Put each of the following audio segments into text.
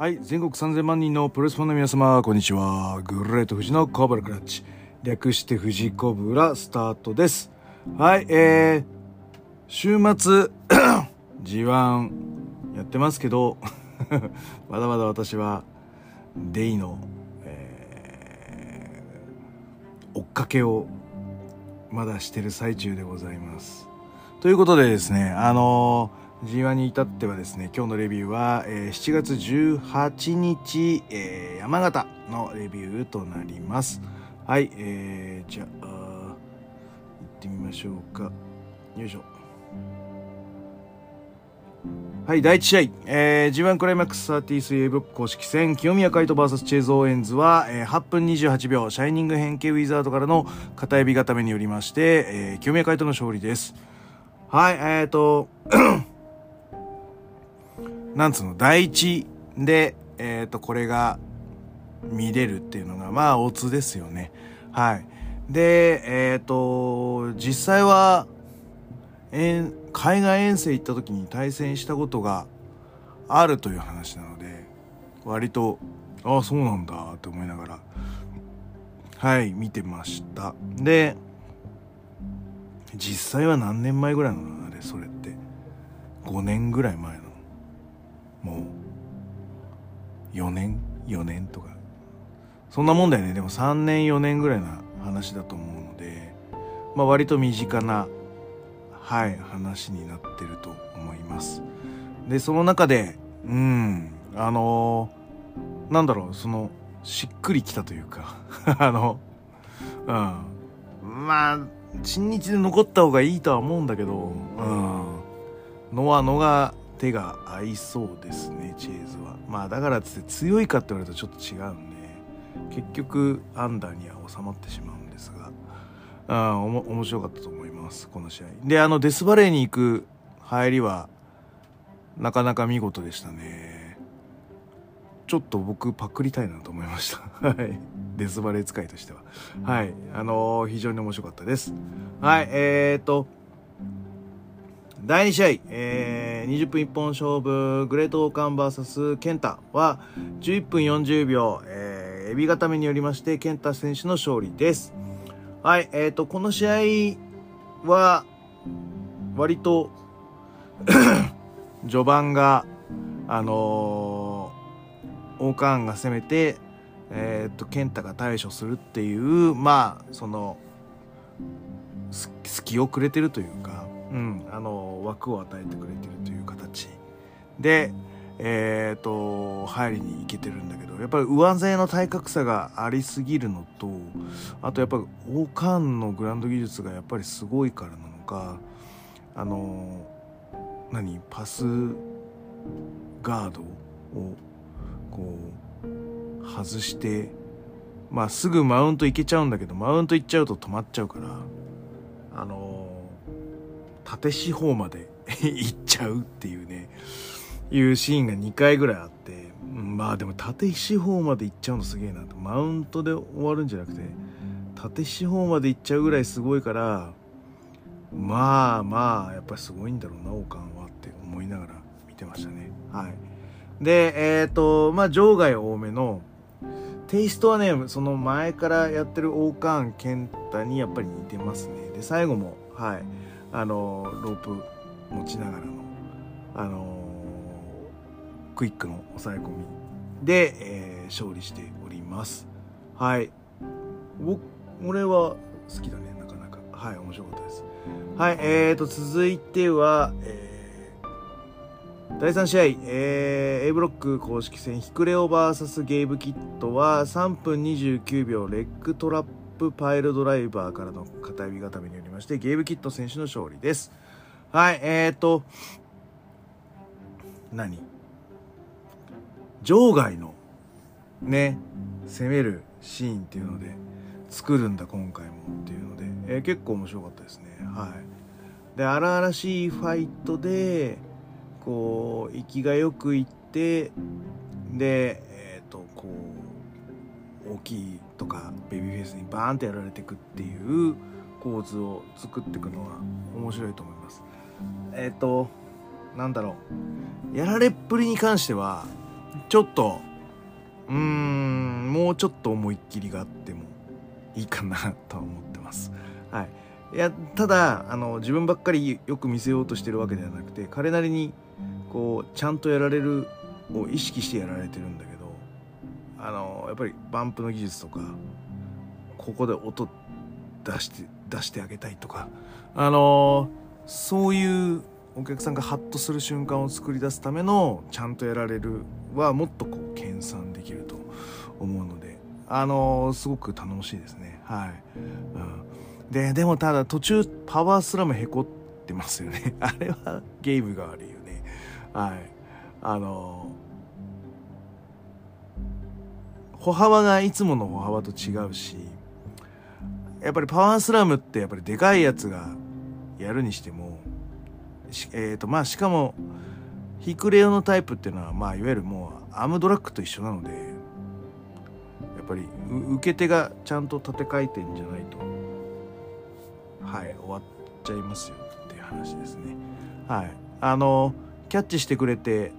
はい、全国3000万人のプロレスファンの皆様、こんにちは。グレート富士のコブラクラッチ。略して富士コブラスタートです。はい、えー、週末、G1 やってますけど、まだまだ私は、デイの、えー、追っかけを、まだしてる最中でございます。ということでですね、あのー G1 に至ってはですね、今日のレビューは、えー7月18日、えー山形のレビューとなります。はい、えー、じゃあ、行ってみましょうか。よいしょ。はい、第1試合、えー、G1 クライマックス 33A ブロック公式戦、清宮海斗 VS チェイズ・オーエンズは、えー8分28秒、シャイニング変形ウィザードからの片指固めによりまして、えー清宮海斗の勝利です。はい、えーと、なんつうの、第一で、えっ、と、これが見れるっていうのが、まあ、オツですよね。はい。で、えっ、と、実際は、遠海外遠征行った時に対戦したことがあるという話なので、割と、ああ、そうなんだって思いながら、はい、見てました。で、実際は何年前ぐらいなのあれ、それって。5年ぐらい前。もう4年4年とか。そんなもんだよね。でも3年4年ぐらいな話だと思うのでまあ割と身近なはい話になってると思います。でその中でうんあのーなんだろうそのしっくりきたというか あのうんまあ新日で残った方がいいとは思うんだけどうんノアのが手が合いそうですねチェーズは。まあだからつって強いかって言われるとちょっと違うんで結局アンダーには収まってしまうんですが。うんおも面白かったと思いますこの試合。であのデスバレーに行く入りはなかなか見事でしたね。ちょっと僕パクりたいなと思いました。はい。デスバレー使いとしては。はい。あのー非常に面白かったです。はい。えーと第2試合、えー、20分一本勝負、グレートオーカン VS ケンタは、11分40秒、えー、エビ固めによりまして、ケンタ選手の勝利です。はい、えーと、この試合は、割と、序盤が、あのー、オーカーンが攻めて、えーと、ケンタが対処するっていう、まあ、その、隙をくれてるというか、うん、あの枠を与えてくれてるという形。で、えっ、と入りに行けてるんだけどやっぱり上背の体格差がありすぎるのとあとやっぱりオーカーンのグランド技術がやっぱりすごいからなのかあの何パスガードをこう外してまあすぐマウント行けちゃうんだけどマウント行っちゃうと止まっちゃうからあの縦四方まで 行っちゃうっていうねいうシーンが2回ぐらいあってまあでも縦四方まで行っちゃうのすげえなと。マウントで終わるんじゃなくて縦四方まで行っちゃうぐらいすごいからまあまあやっぱりすごいんだろうなオカンはって思いながら見てましたね。はい。でえっ、とまあ場外多めのテイストはねその前からやってるオーカーン健太にやっぱり似てますね。で最後もはい。あのロープ持ちながらのあのクイックの抑え込みで、えー勝利しております。はい。俺は好きだね。なかなか。はい面白かったです。はいえーと続いては、えー第3試合、えー A ブロック公式戦ヒクレオ VS ゲイブキットは3分29秒レッグトラッププパイルドライバーからの片指固めによりましてゲイブキット選手の勝利です。はいえーと何？場外のね攻めるシーンっていうので作るんだ今回もっていうので、えー結構面白かったですね。はい。で荒々しいファイトでこう息がよくいってでえっ、とこう大きいとかベビーフェイスにバーンってやられていくっていう構図を作っていくのは面白いと思います。えっ、となんだろう。やられっぷりに関してはちょっとうーんもうちょっと思いっきりがあってもいいかなとは思ってます。はい。いやただあの自分ばっかりよく見せようとしてるわけではなくて彼なりにこうちゃんとやられるを意識してやられてるんだけどあのやっぱりバンプの技術とかここで音出して出してあげたいとかあのそういうお客さんがハッとする瞬間を作り出すためのちゃんとやられるはもっとこう研鑽できると思うのであのすごく頼もしいですね。はい、うん、ででもただ途中パワースラムへこってますよね。あれはゲームが悪いよね。はい。あの歩幅がいつもの歩幅と違うしやっぱりパワースラムってやっぱりでかいやつがやるにしてもえーとまあ、しかもヒクレオのタイプっていうのは、まあ、いわゆるもうアームドラッグと一緒なのでやっぱり受け手がちゃんと縦回転じゃないとはい終わっちゃいますよっていう話ですね。はい。あのキャッチしてくれて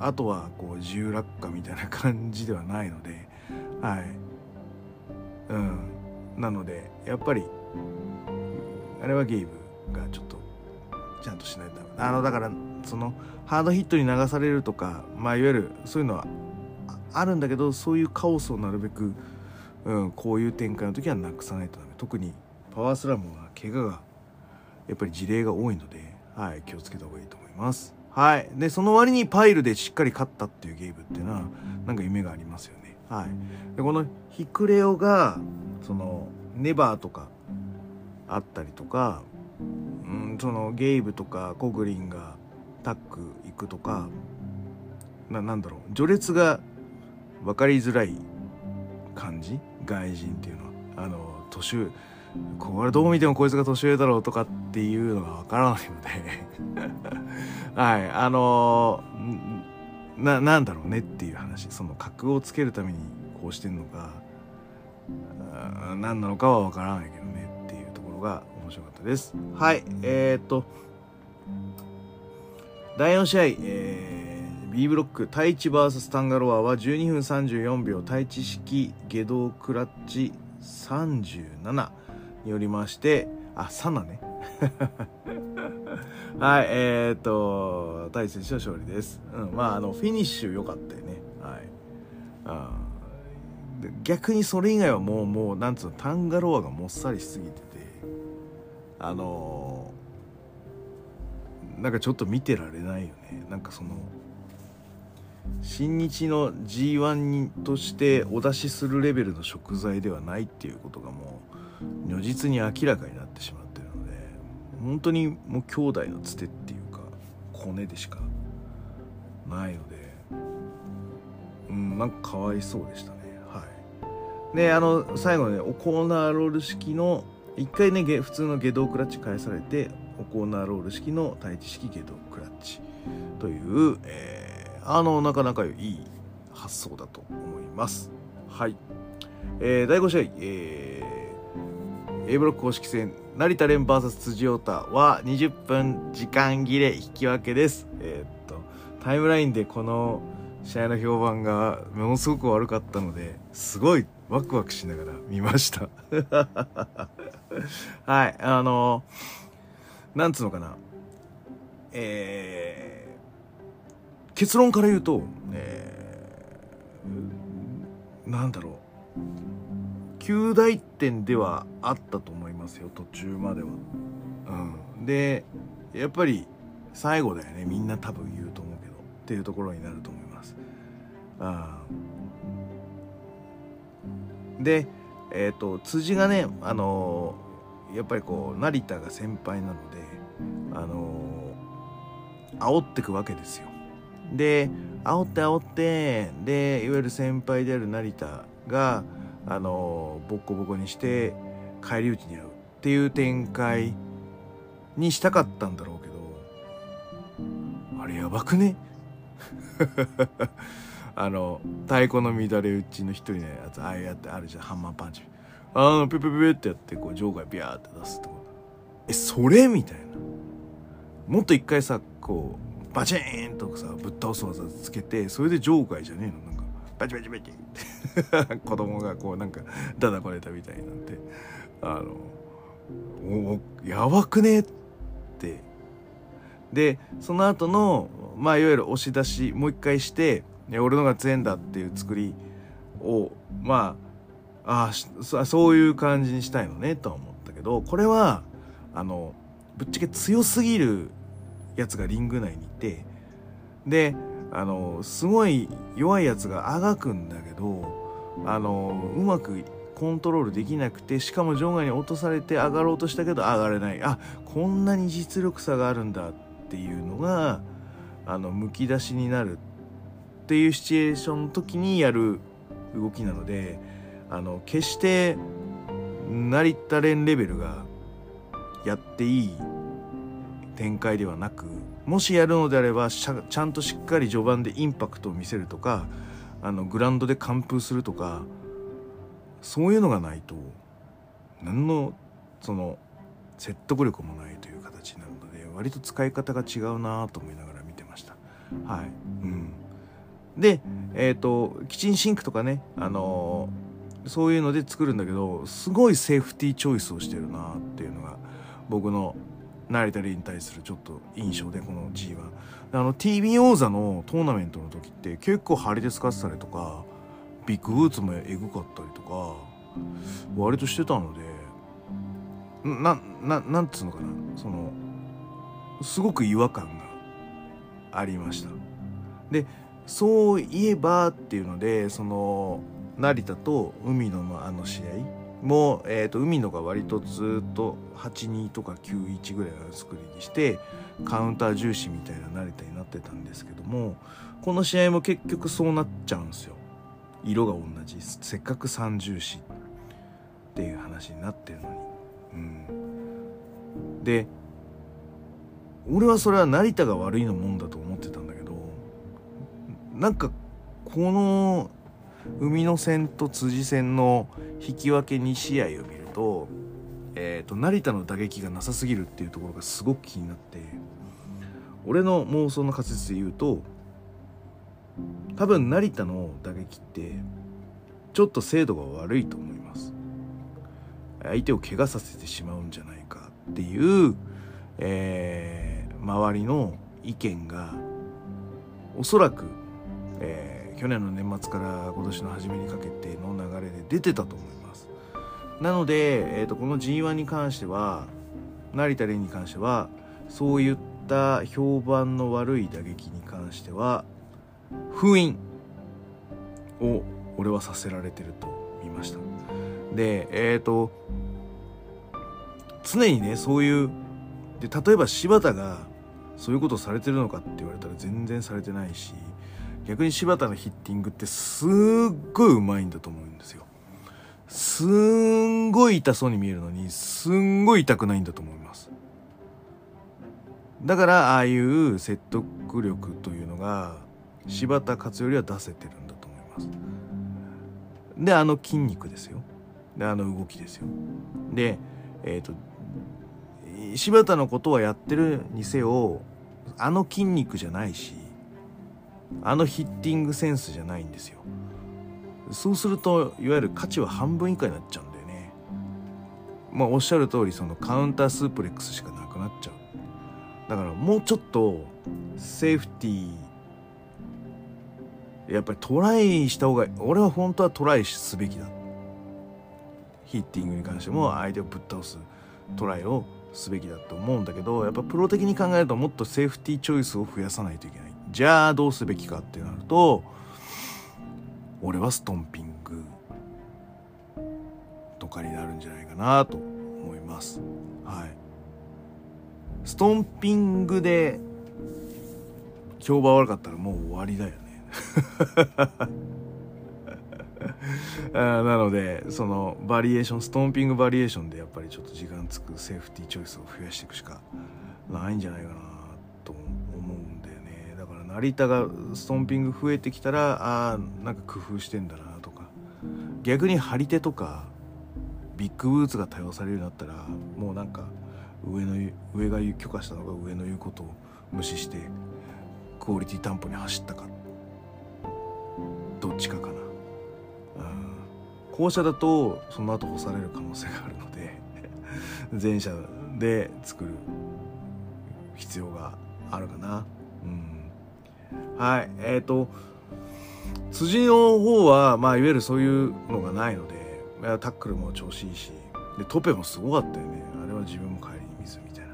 あとはこう自由落下みたいな感じではないので はい。うん。なのでやっぱりあれはゲームがちょっとちゃんとしないとあのだからそのハードヒットに流されるとかまあいわゆるそういうのはあるんだけどそういうカオスをなるべく、うん、こういう展開の時はなくさないとダメ。特にパワースラムは怪我がやっぱり事例が多いので、はい、気をつけた方がいいと思います。はい。でその割にパイルでしっかり勝ったっていうゲームっていうのはなんか夢がありますよね。はい。でこのヒクレオがそのネバーとかあったりとかうん、そのゲイブとかコグリンがタッグ行くとかななんだろう。序列が分かりづらい感じ？外人っていうのは。あの年これどう見てもこいつが年上だろうとかっていうのが分からないので はいあのななんだろうねっていう話その格をつけるためにこうしてんのか何なのかは分からないけどねっていうところが面白かったです。はい、えー、っと、第4試合、えー、B ブロック、太一 VS タンガロアは12分34秒、太一式下道クラッチ37によりまして、あ、サナね。はい、えー、っと、太一選手の勝利です。うん、まあ、あの、フィニッシュ良かったよね。はい。あ逆にそれ以外はもう、もう、なんつうの、タンガロアがもっさりしすぎててあのなんかちょっと見てられないよねなんかその新日の G1 としてお出しするレベルの食材ではないっていうことがもう如実に明らかになってしまってるので本当にもう兄弟のつてっていうかコネでしかないのでうんなんかかわいそうでしたね。はい。であの最後ねおコーナーロール式の1回ね普通の下道クラッチ返されておコーナーロール式の対地式下道クラッチという、えー、あのなかなかいい発想だと思います。はい、えー、第5試合、え、A ブロック公式戦成田連 VS 辻太は20分時間切れ引き分けです。えー、っとタイムラインでこの試合の評判がものすごく悪かったのですごいワクワクしながら見ました。はいあのなんつうのかな。えー、結論から言うと、えー、なんだろう。9大点ではあったと思いますよ途中までは。うん、でやっぱり最後だよねみんな多分言うと思うけどっていうところになると思います。あで、えーと、辻がね、あのー、やっぱりこう成田が先輩なので、あのー、煽ってくわけですよ。で煽って煽ってでいわゆる先輩である成田が、あの、ボッコボコにして返り討ちに遭うっていう展開にしたかったんだろうけどあれやばくね？あの太鼓の乱れ打ちの一人のやつああやってあるじゃんハンマーパンチ。あのピュピュピピってやってこう場外ビャーって出すとえそれみたいな。もっと一回さこうバチーンとさぶっ倒す技つけてそれで場外じゃねえの？バチバチバチって 子供がこうなんかダダこれたみたいなって。あのやばくねって。でその後のまあいわゆる押し出しもう一回して俺のが強えんだっていう作りをまああそういう感じにしたいのねとは思ったけどこれはあのぶっちゃけ強すぎるやつがリング内にいてであのすごい弱いやつがあがくんだけどあのうまくコントロールできなくてしかも場外に落とされて上がろうとしたけど上がれない。あこんなに実力差があるんだっていうのがあのむき出しになるっていうシチュエーションの時にやる動きなのであの決して成田連レベルがやっていい展開ではなくもしやるのであればちゃんとしっかり序盤でインパクトを見せるとかあのグラウンドで完封するとかそういうのがないと何のその説得力もないという形になるので割と使い方が違うなと思いながら見てました。はい、うん、で、えっ、ー、とキッチンシンクとかね、あのー、そういうので作るんだけどすごいセーフティーチョイスをしてるなっていうのが僕の成田レに対するちょっと印象でこの G1 あの TV 王座のトーナメントの時って結構張りで使ってたりとかビッグブーツもエグかったりとか割としてたのでなななんつうのかな。そのすごく違和感がありました。でそういえばっていうのでその成田と海野のあの試合も、えーと、海野が割とずっと8-2とか9-1ぐらいの作りにしてカウンター重視みたいな成田になってたんですけどもこの試合も結局そうなっちゃうんですよ。色が同じ。せっかく三重視っていう話になってるのに。うん。で俺はそれは成田が悪いのもんだと思ってたんだけどなんかこの海野戦と辻戦の引き分け2試合を見ると,、えーと、成田の打撃がなさすぎるっていうところがすごく気になって俺の妄想の仮説で言うと多分成田の打撃ってちょっと精度が悪いと思います。相手を怪我させてしまうんじゃないかっていう、えー、周りの意見がおそらく、えー去年の年末から今年の初めにかけての流れで出てたと思います。なので、えーと、この G1 に関しては成田蓮に関してはそういった評判の悪い打撃に関しては封印を俺はさせられてると見ました。でえっ、ー、と常にねそういうで例えば柴田がそういうことされてるのかって言われたら全然されてないし逆に柴田のヒッティングってすっごいうまいんだと思うんですよ。すんごい痛そうに見えるのに、すんごい痛くないんだと思います。だから、ああいう説得力というのが、柴田勝頼は出せてるんだと思います。で、あの筋肉ですよ。で、あの動きですよ。で、えっ、ー、と、柴田のことはやってるにせよ、あの筋肉じゃないし、あのヒッティングセンスじゃないんですよ。そうするといわゆる価値は半分以下になっちゃうんだよね。まあおっしゃる通りそのカウンタースープレックスしかなくなっちゃう。だからもうちょっとセーフティーやっぱりトライした方が俺は本当はトライすべきだ。ヒッティングに関しても相手をぶっ倒すトライをすべきだと思うんだけどやっぱプロ的に考えるともっとセーフティーチョイスを増やさないといけない。じゃあどうすべきかってなると俺はストンピングとかになるんじゃないかなと思います。はい。ストンピングで評判悪かったらもう終わりだよね。あなのでそのバリエーションストンピングバリエーションでやっぱりちょっと時間つくセーフティーチョイスを増やしていくしかないんじゃないかな。ねだから成田がストンピング増えてきたらああなんか工夫してんだなとか。逆に張り手とかビッグブーツが多用されるようになったらもうなんか上の上が許可したのが上の言うことを無視してクオリティ担保に走ったか。どっちかかな、後者だとその後干される可能性があるので 前者で作る必要があるかな。うん。はい。えっ、ー、と辻の方はまあいわゆるそういうのがないのでタックルも調子いいしでトペもすごかったよね。あれは自分も帰りに見ずみたいな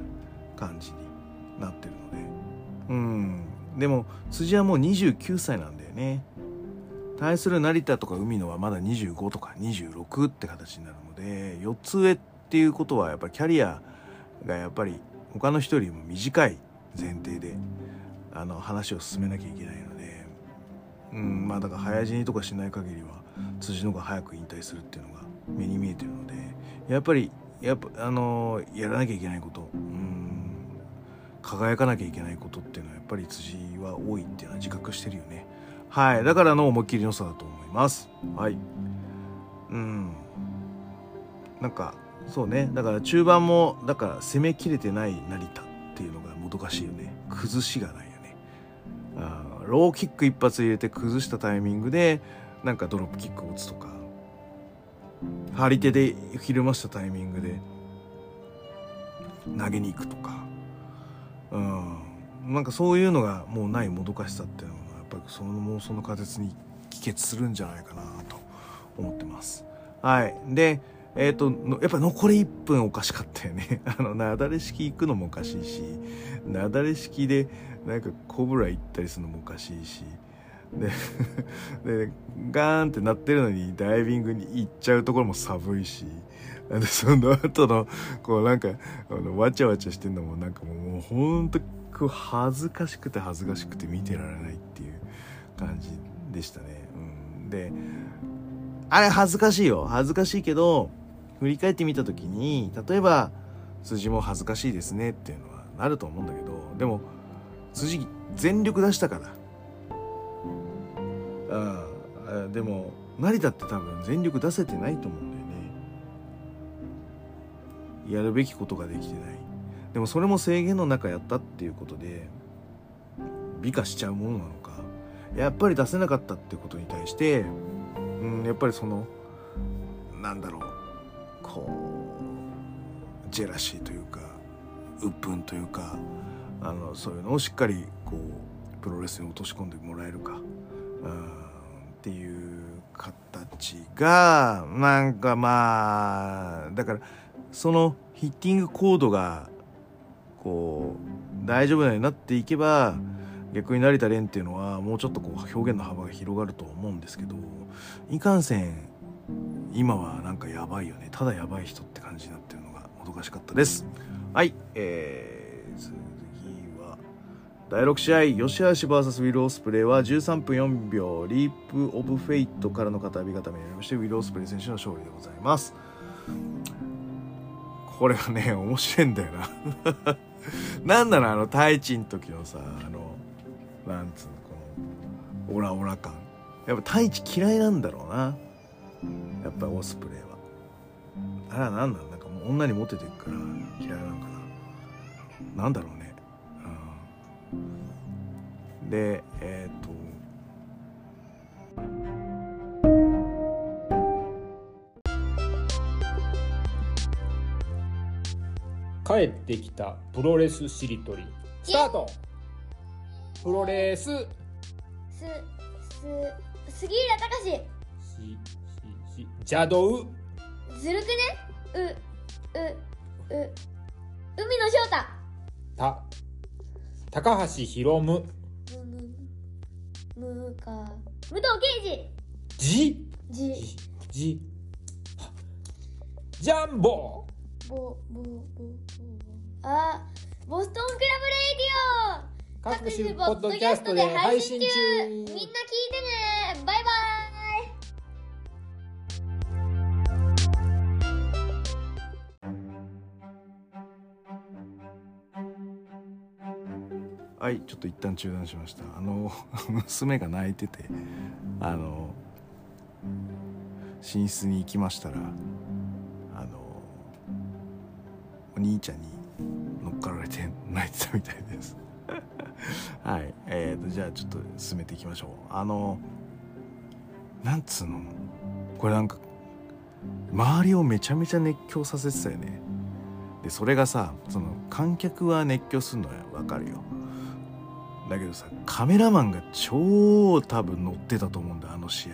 感じになってるので。うん。でも辻はもう29歳なんだよね。対する成田とか海野はまだ25とか26って形になるので4つ上っていうことはやっぱりキャリアがやっぱり他の人よりも短い前提であの話を進めなきゃいけないのでうんまあだから早死にとかしない限りは辻のが早く引退するっていうのが目に見えてるのでやっぱりやっぱあのやらなきゃいけないことうん輝かなきゃいけないことっていうのはやっぱり辻は多いっていうのは自覚してるよね。はいだからの思いっきりの差だと思います。はい。うん。なんかそうね。だから中盤もだから攻めきれてない成田っていうのがもどかしいよね。崩しがない。あローキック一発入れて崩したタイミングでなんかドロップキックを打つとか。張り手でひるましたタイミングで。投げに行くとか。うん。なんかそういうのがもうないもどかしさっていうのがやっぱりその妄想の仮説に帰結するんじゃないかなと思ってます。はい。でえっ、ー、とやっぱ残り1分おかしかったよね。あのなだれ式行くのもおかしいしなだれ式でなんかコブラ行ったりするのもおかしいしで でガーンってなってるのにダイビングに行っちゃうところも寒いしでその後のこうなんかあのわちゃわちゃしてんのもなんかもうもうほんと恥ずかしくて恥ずかしくて見てられないっていう感じでしたね。うん、であれ恥ずかしいよ。恥ずかしいけど振り返ってみた時に例えば辻も恥ずかしいですねっていうのはなると思うんだけどでも辻全力出したから。ああでも成田って多分全力出せてないと思うんだよね。やるべきことができてない。でもそれも制限の中やったっていうことで美化しちゃうものなのか。やっぱり出せなかったってことに対してうんやっぱりそのなんだろう。こうジェラシーというか鬱憤というかあのそういうのをしっかりこうプロレスに落とし込んでもらえるか。うんっていう形がなんかまあだからそのヒッティングコードがこう大丈夫なようになっていけば逆に成田蓮っていうのはもうちょっとこう表現の幅が広がると思うんですけどいかんせん今はなんかやばいよねただやばい人って感じになってるのがもどかしかったですはいえー第6試合、 YOSHI-HASHI VS ウィル・オスプレイは13分4秒、リープ・オブ・フェイトからの片エビ固めになりまして、ウィル・オスプレイ選手の勝利でございます。これがね、面白いんだよな。なんだろう、あの、太一の時のさ、あの、なんつうの、この、オラオラ感。やっぱ太一嫌いなんだろうな。やっぱオスプレイは。あれは何なん？なんかもう女にモテてるから嫌いなんかな。なんだろうね。でえっ、ー、と。帰ってきたプロレスしりとり。スタート！プロレス。すす杉浦隆し邪道？ずるくね？ううう海野翔太。た。高橋宏夢。むむか。武藤敬司。じ。じ。じ。ジャンボ。ボボボボあボストンクラブレイディオ。各種ポッドキャストで配信中。みんな聞いてねはいちょっと一旦中断しました。あの 娘が泣いててあの寝室に行きましたらあのお兄ちゃんに乗っかられて 泣いてたみたいです。はいえー、とじゃあちょっと進めていきましょう。あのなんつうの？これなんか周りをめちゃめちゃ熱狂させてたよね。でそれがさその観客は熱狂するのはわかるよ。だけどさカメラマンが超多分乗ってたと思うんだあの試合。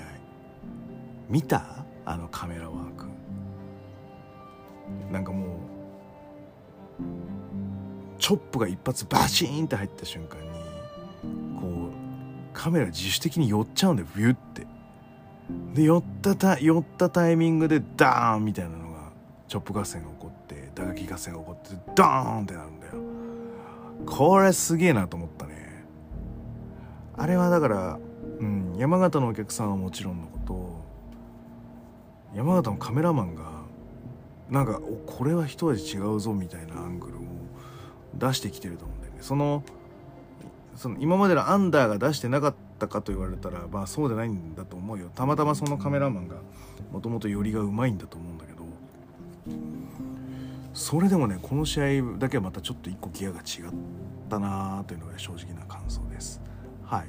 見た？あのカメラワーク。なんかもうチョップが一発バシーンって入った瞬間にこうカメラ自主的に寄っちゃうんだよビュって。で寄ったた寄ったタイミングでダーン！みたいなのがチョップ合戦が起こって打撃合戦が起こってダーン！ってなるんだよ。これすげえなと思ったね。あれはだから、うん、山形のお客さんはもちろんのこと山形のカメラマンがなんかおこれは一味違うぞみたいなアングルを出してきてると思うんだよね。そのその今までのアンダーが出してなかったかと言われたらまあそうじゃないんだと思うよ。たまたまそのカメラマンがもともと寄りがうまいんだと思うんだけどそれでもねこの試合だけはまたちょっと一個ギアが違ったなというのが正直な感想です。はい。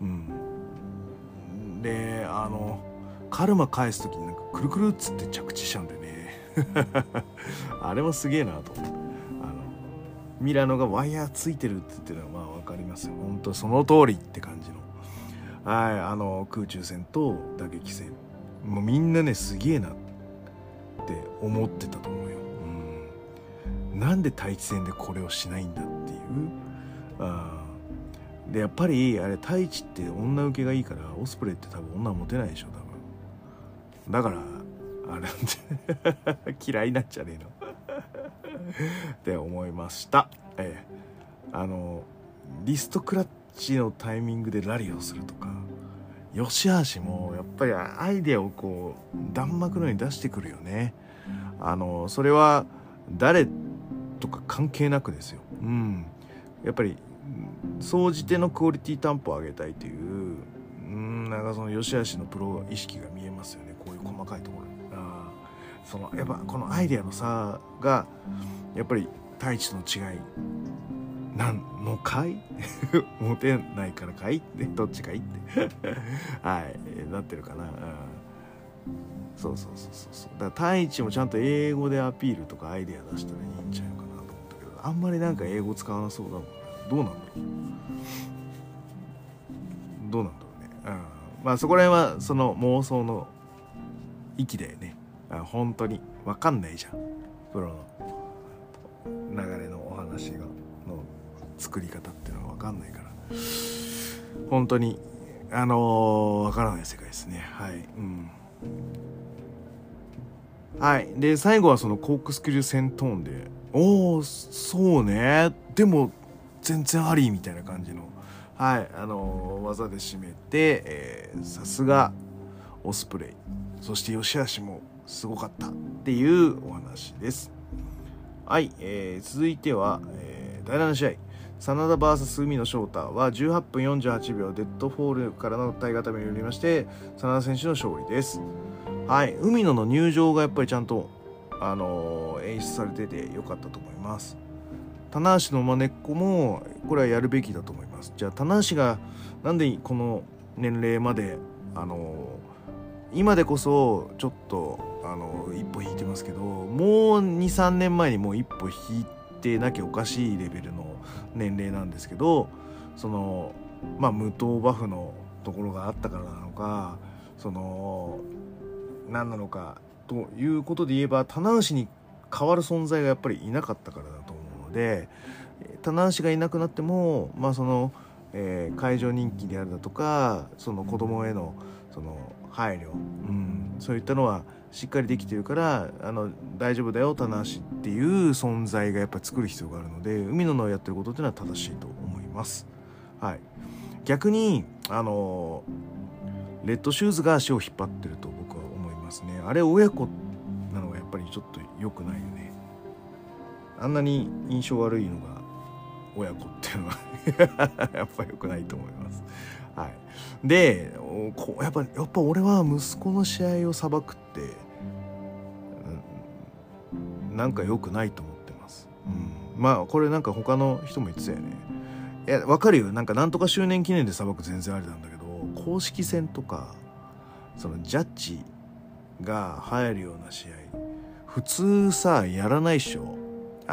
うん。であのカルマ返す時になんかくるくるっつって着地しちゃうんだよね。あれもすげえなと思うあのミラノがワイヤーついてるって言ってるのはまあ分かりますよ。本当その通りって感じの。はいあの空中戦と打撃戦。もうみんなねすげえなって思ってたと思うよ、うん、なんで待機戦でこれをしないんだっていう。あでやっぱりあれ太一って女受けがいいからオスプレイって多分女モテないでしょ多分。だからあれなんて嫌いになっちゃねえの。って思いました。ええ。あのリストクラッチのタイミングでラリーをするとか吉橋もやっぱりアイデアをこう弾幕のように出してくるよね。あのそれは誰とか関係なくですよ。うん。やっぱり総じてのクオリティ担保を上げたいといううんなんかその吉橋のプロ意識が見えますよね。こういう細かいところ。にあーそのやっぱこのアイデアの差がやっぱり太一の違い。なんのかい？モテないからかい？ってどっちかい？って。はい。なってるかな、うん、そうそうそうそうそう。だから太一もちゃんと英語でアピールとかアイデア出したらいいんちゃうかなと思ったけどあんまりなんか英語使わなそうだもんどうなんだろうどうなんだろうね、うん、まあそこら辺はその妄想の域だよね。あ本当に分かんないじゃん。プロの流れのお話がの作り方っていうのは分かんないから。本当にあのー、分からない世界ですね。はい。うん。はい。で最後はそのコークスクリュー戦トーンでおおそうね。でも全然ありみたいな感じの。はいあのー、技で締めてえさすがオスプレイ。そして YOSHI-HASHI もすごかったっていうお話です。はい、えー続いては、えー第7試合。 SANADA VS 海野翔太は18分48秒デッドフォールからの体固めによりまして SANADA選手の勝利です。はい海野の入場がやっぱりちゃんと、あのー演出されててよかったと思います。棚橋のまねっこもこれはやるべきだと思います。じゃあ棚橋がなんでこの年齢まであの今でこそちょっとあの一歩引いてますけどもう23年前にもう一歩引いてなきゃおかしいレベルの年齢なんですけどそのまあ無糖バフのところがあったからなのかその何なのかということで言えば棚橋に代わる存在がやっぱりいなかったからだと思うので棚橋がいなくなってもまあその、えー会場人気であるだとかその子供へのその配慮、うん、そういったのはしっかりできてるからあの大丈夫だよ棚橋っていう存在がやっぱり作る必要があるので海野のやってることっていうのは正しいと思います。はい、逆にあのレッドシューズが足を引っ張ってると僕は思いますね。あれ親子なのがやっぱりちょっと良くない。あんなに印象悪いのが親子っていうのは やっぱ良くないと思います。はい、でおこやっぱやっぱ俺は息子の試合を裁くって、うんなんか良くないと思ってます。うん、まあこれなんか他の人も言ってたよね。いやわかるよなんかなんとか周年記念で裁く全然ありなんだけど公式戦とかそのジャッジが入るような試合普通さやらないっしょ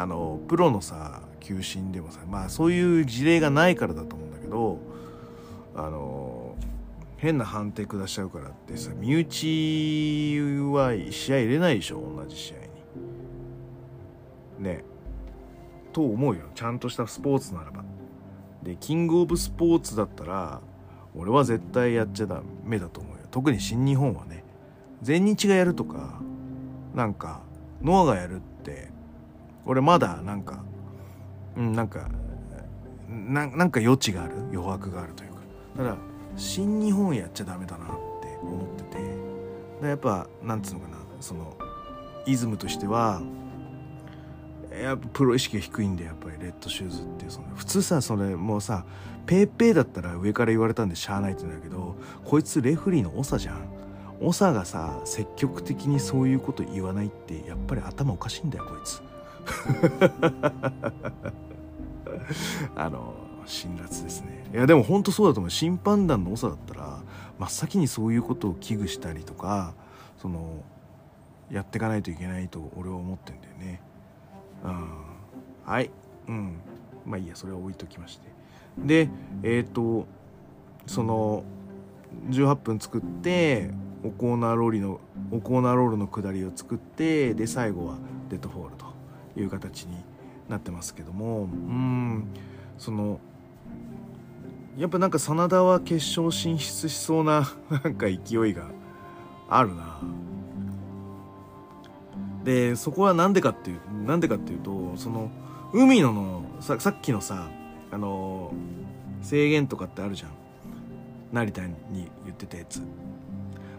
あのプロのさ球審でもさまあそういう事例がないからだと思うんだけどあの変な判定下しちゃうからってさ身内は試合入れないでしょ同じ試合に。ね。と思うよ。ちゃんとしたスポーツならば。でキングオブスポーツだったら俺は絶対やっちゃダメだと思うよ。特に新日本はね。全日がやるとかなんかノアがやるって俺まだなんかうんなんかななんか余地がある余白があるというか。ただ新日本やっちゃダメだなって思ってて。でやっぱなんつうのかなそのイズムとしてはやっぱプロ意識が低いんだよやっぱりレッドシューズっていうその普通さそれもうさペーペーだったら上から言われたんでしゃあないって言うんだけどこいつレフリーの長じゃん。長がさ積極的にそういうこと言わないってやっぱり頭おかしいんだよこいつ。あの辛辣ですね。いやでも本当そうだと思う。審判団の長だったら真っ先にそういうことを危惧したりとかそのやっていかないといけないと俺は思ってんだよね。うん。はい。うん。まあいいや。それは置いときまして。でえっ、ー、とその18分作ってオコーナーローリのオコーナーロールのくだりを作ってで最後はデッドフォールと。いう形になってますけどもうんそのやっぱなんか SANADA は決勝進出しそうな なんか勢いがあるな。でそこは何でかっていうなんでかっていうとその海野のささっきのさあの制限とかってあるじゃん。成田に言ってたやつ。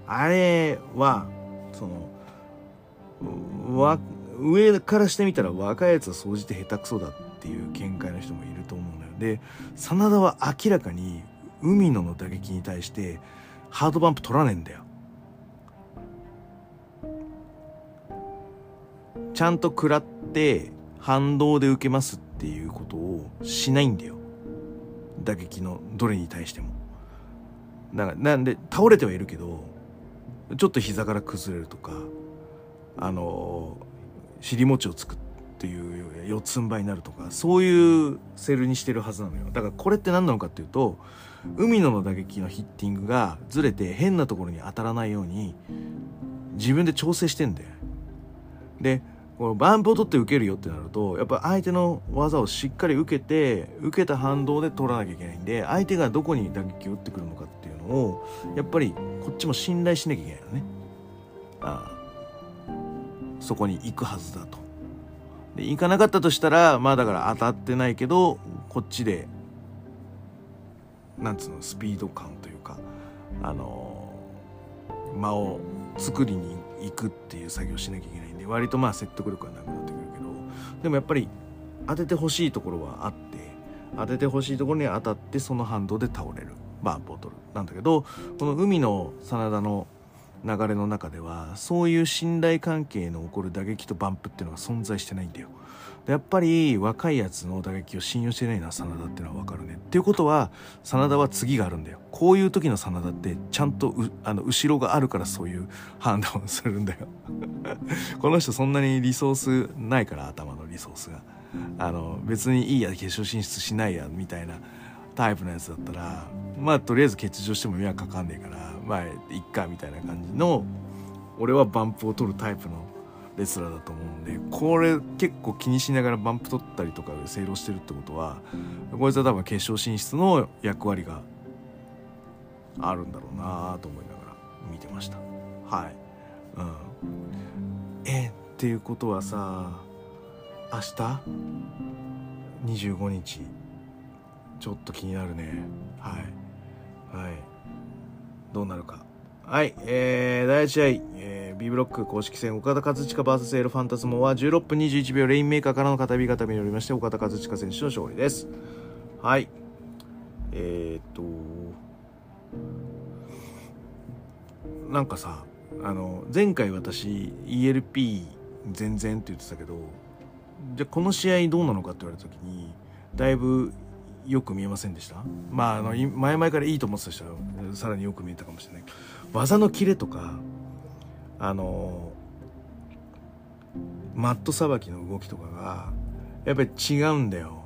あれはそのわ上からしてみたら若いやつは総じて下手くそだっていう見解の人もいると思うのよで真田は明らかに海野の打撃に対してハードバンプ取らねえんだよ。ちゃんと食らって反動で受けますっていうことをしないんだよ。打撃のどれに対しても。だからなんで倒れてはいるけどちょっと膝から崩れるとかあの尻餅をつくっていう四つん這いになるとかそういうセルにしてるはずなのよ。だからこれって何なのかっていうと海野の打撃のヒッティングがずれて変なところに当たらないように自分で調整してんだよ。でこのバンプを取って受けるよってなるとやっぱ相手の技をしっかり受けて受けた反動で取らなきゃいけないんで相手がどこに打撃を打ってくるのかっていうのをやっぱりこっちも信頼しなきゃいけないのね。ああ。そこに行くはずだと。で行かなかったとしたらまあだから当たってないけどこっちでなんつうのスピード感というかあの間を作りに行くっていう作業しなきゃいけないんで割とまあ説得力はなくなってくるけどでもやっぱり当ててほしいところはあって当ててほしいところに当たってその反動で倒れるバーボトルなんだけどこの海の真田の流れの中ではそういう信頼関係の起こる打撃とバンプっていうのが存在してないんだよ。やっぱり若いやつの打撃を信用してないな真田っていうのは分かるね。っていうことは真田は次があるんだよ。こういう時の真田ってちゃんとあの後ろがあるからそういう判断をするんだよ。この人そんなにリソースないから頭のリソースが。あの別にいいや決勝進出しないやみたいなタイプのやつだったらまあとりあえず欠場しても迷惑かかんねえからまあいっかみたいな感じの俺はバンプを取るタイプのレスラーだと思うんでこれ結構気にしながらバンプ取ったりとかで正論してるってことはこいつは多分決勝進出の役割があるんだろうなと思いながら見てました。はい。うん。えっていうことはさ明日？25日。ちょっと気になるね。はい。はい。どうなるか。はいえー、第1試合、えー、B ブロック公式戦岡田和親 VS エルファンタズモは16分21秒レインメーカーからの片火固めによりまして岡田和親選手の勝利です。はいえー、っとなんかさあの前回私 ELP 全然って言ってたけどじゃあこの試合どうなのかって言われた時にだいぶよく見えませんでした？まああの前々からいいと思ってた人はさらによく見えたかもしれない。技のキレとかあのマットさばきの動きとかがやっぱり違うんだよ。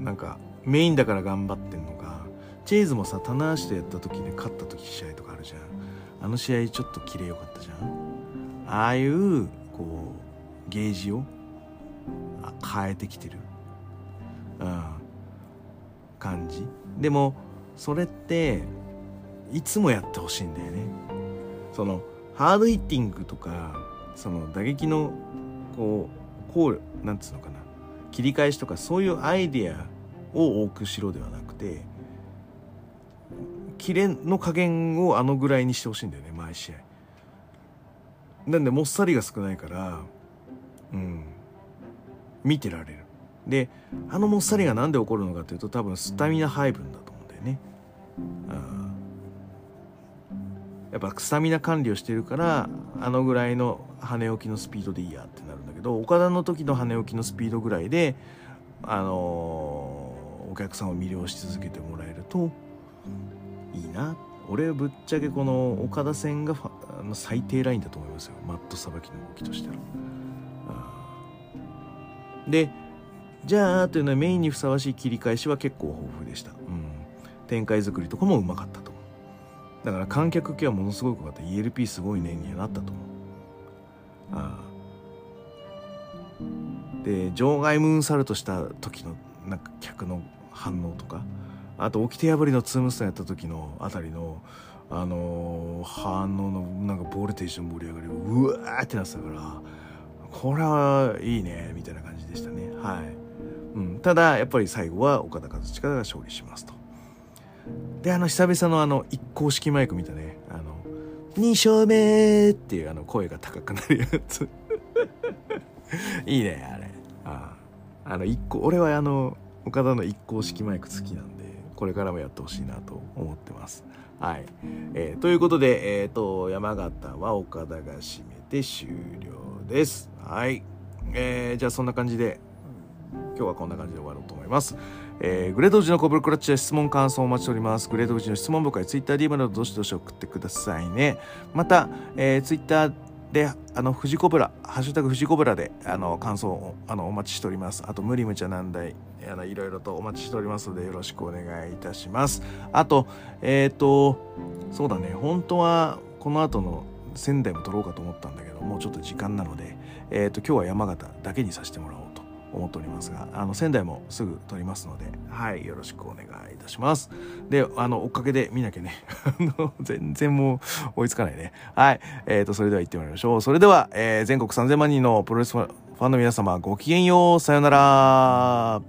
なんかメインだから頑張ってんのか。チェイズもさ棚橋とやった時で勝った時試合とかあるじゃん。あの試合ちょっとキレよかったじゃん。ああいうこうゲージを変えてきてる、うん、感じ。でもそれっていつもやってほしいんだよね。そのハードヒッティングとかその打撃のこうこうなんつうのかな。切り返しとかそういうアイディアを多くしろではなくてキレの加減をあのぐらいにしてほしいんだよね毎試合。なんでもっさりが少ないからうん。見てられる。であのもっさりが何で起こるのかというと多分スタミナ配分だと思うんだよね。やっぱスタミナ管理をしてるからあのぐらいの跳ね起きのスピードでいいやってなるんだけど岡田の時の跳ね起きのスピードぐらいであのー、お客さんを魅了し続けてもらえるといいな。俺はぶっちゃけこの岡田戦が最低ラインだと思いますよ。マットさばきの動きとしては。でじゃあというのはメインにふさわしい切り返しは結構豊富でした、うん、展開作りとかもうまかったと思う。だから観客系はものすごく良かった ELP すごいねにはなったと思う。ああ。で場外ムーンサルトした時のなんか客の反応とかあと掟破りのツームスターやった時のあたりのあのー、反応のなんかボルテージの盛り上がりをうわーってなってたからこれはいいねみたいな感じでしたね。はい、うん、ただやっぱり最後は岡田和親が勝利しますと。であの久々のあの一公式マイク見たね。あの2勝目っていうあの声が高くなるやつ。いいねあれ。ああ。あの一個俺はあの岡田の一公式マイク好きなんでこれからもやってほしいなと思ってます。はい、えー、ということで、えーと山形は岡田が締めて終了です。はい。えー、じゃあそんな感じで、今日はこんな感じで終わろうと思います。えー、グレードウジのコブルクラッチで質問感想をお待ちしております。グレードウジの質問僕は Twitter、DM などどしどし送ってくださいね。また、えー、Twitter で、あの、富士コブラ、ハッシュタグ富士コブラで、あの、感想を、あの、お待ちしております。あと、無理無茶難題、あの、いろいろとお待ちしておりますので、よろしくお願いいたします。あと、えっ、ー、と、そうだね、本当は、この後の仙台も撮ろうかと思ったんだけどもうちょっと時間なので、えーと、今日は山形だけにさせてもらおうと思っておりますがあの仙台もすぐ撮りますのではいよろしくお願いいたします。であの追っかけで見なきゃね 全然もう追いつかないね。はいえーとそれでは行ってまいりましょう。それでは、えー、全国3000万人のプロレスファンの皆様ごきげんよう。さようなら。